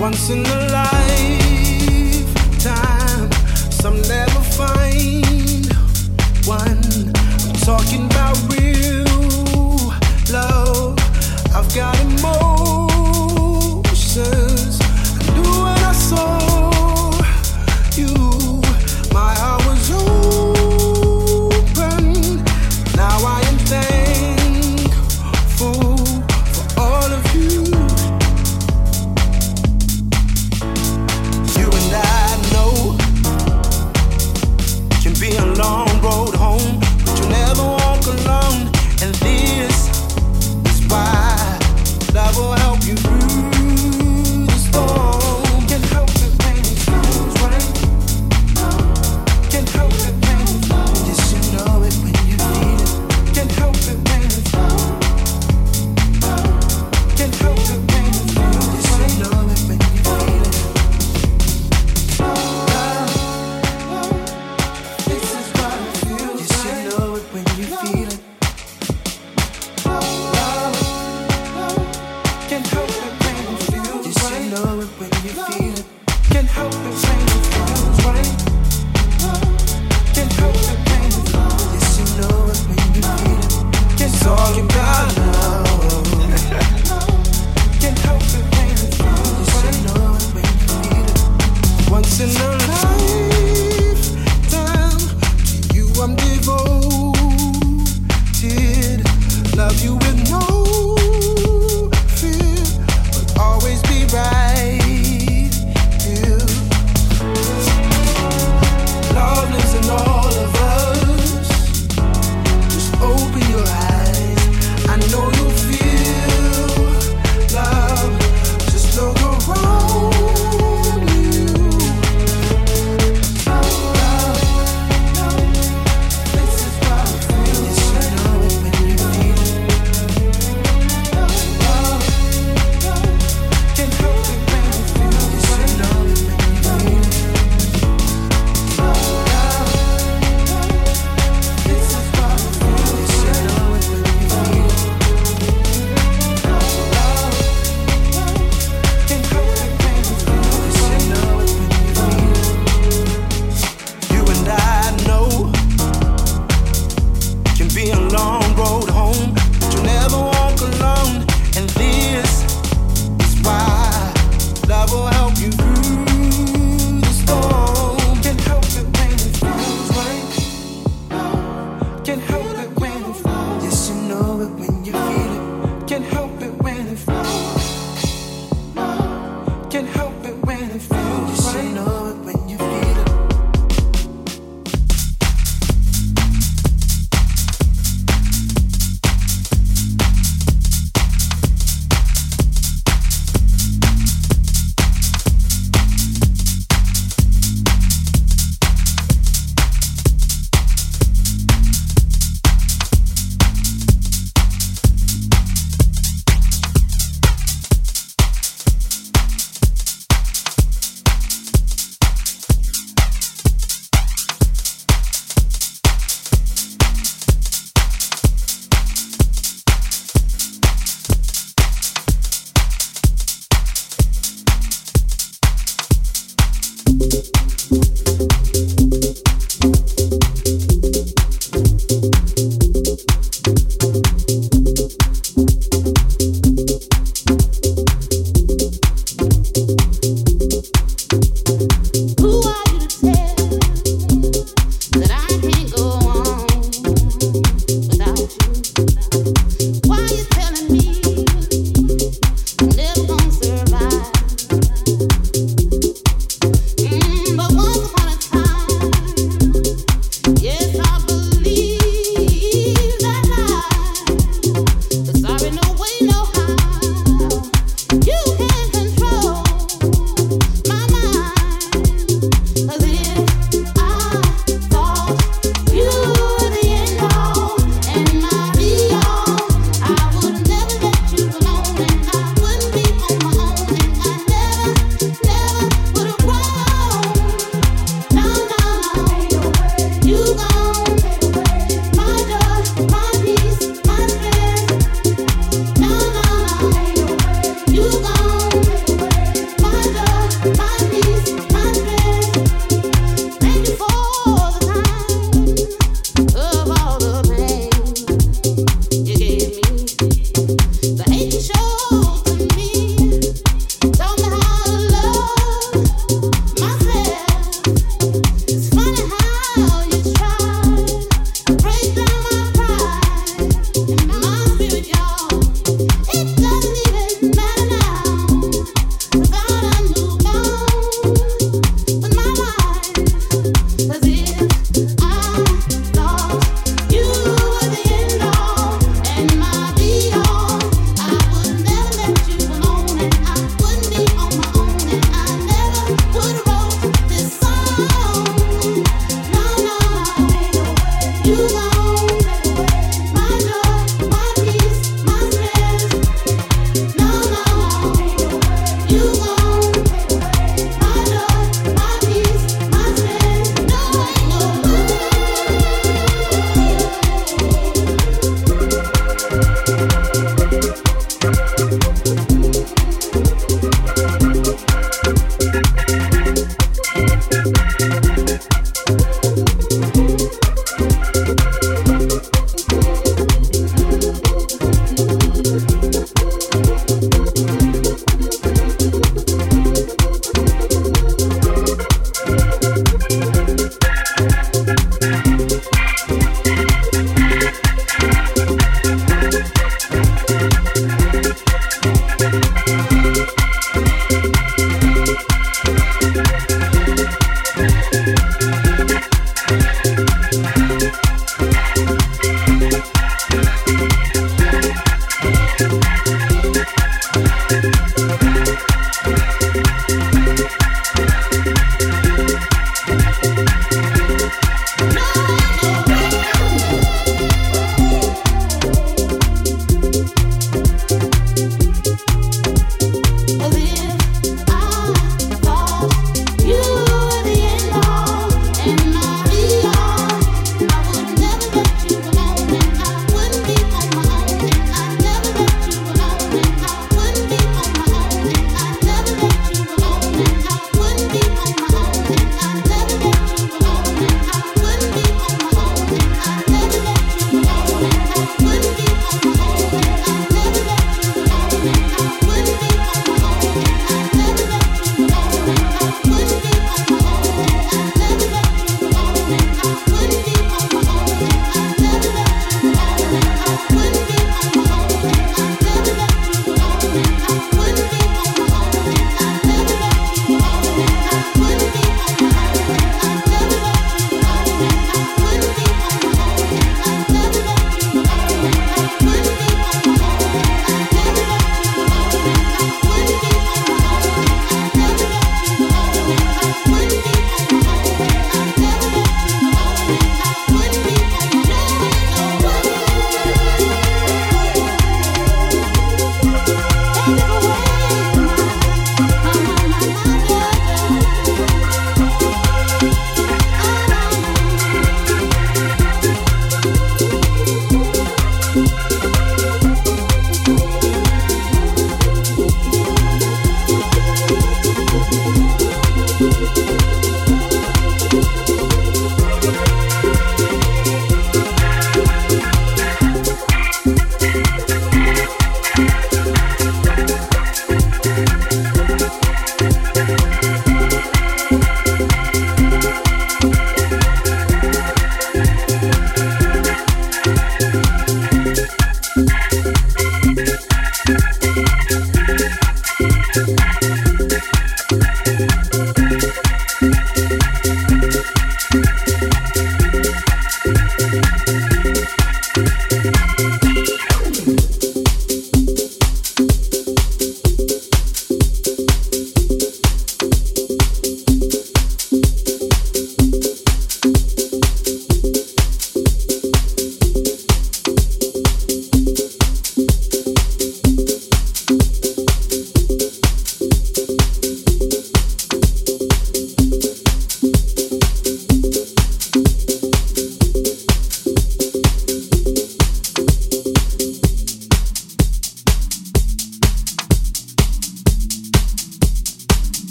Once in a lifetime, some never find one. I'm talking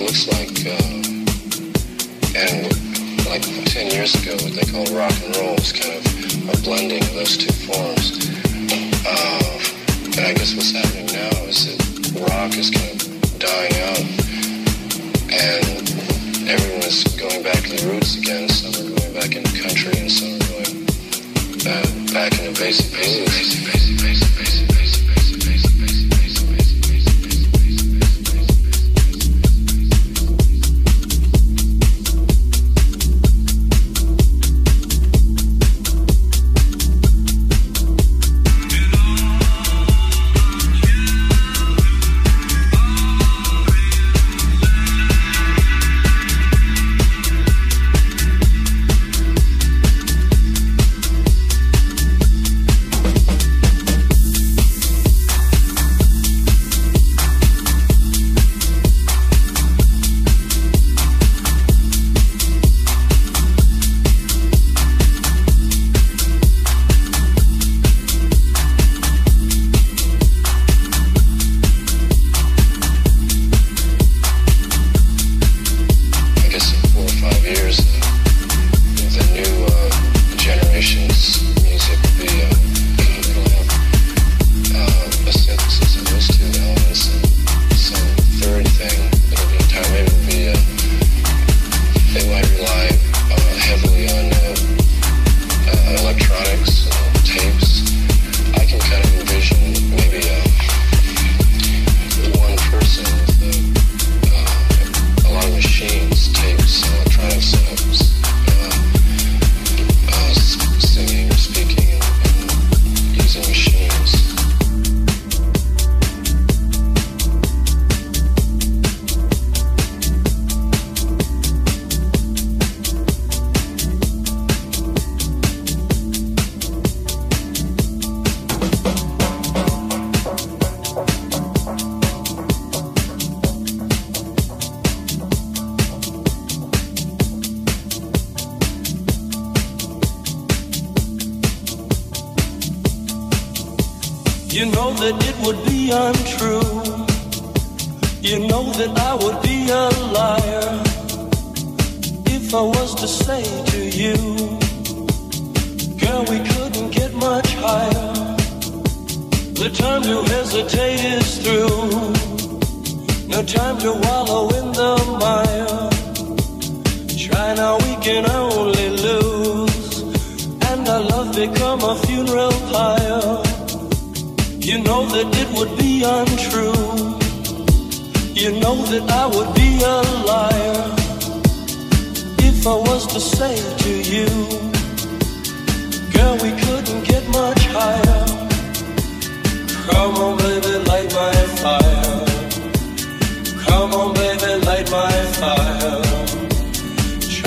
looks like, uh, and like 10 years ago, what they call rock and roll is kind of a blending of those two forms. Uh, and I guess what's happening now is that rock is kind of dying out, and everyone's going back to the roots again. Some are going back into country, and some are going uh, back into basic, basic, basic, basic, basic, basic.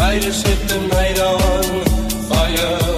I just hit the night on fire.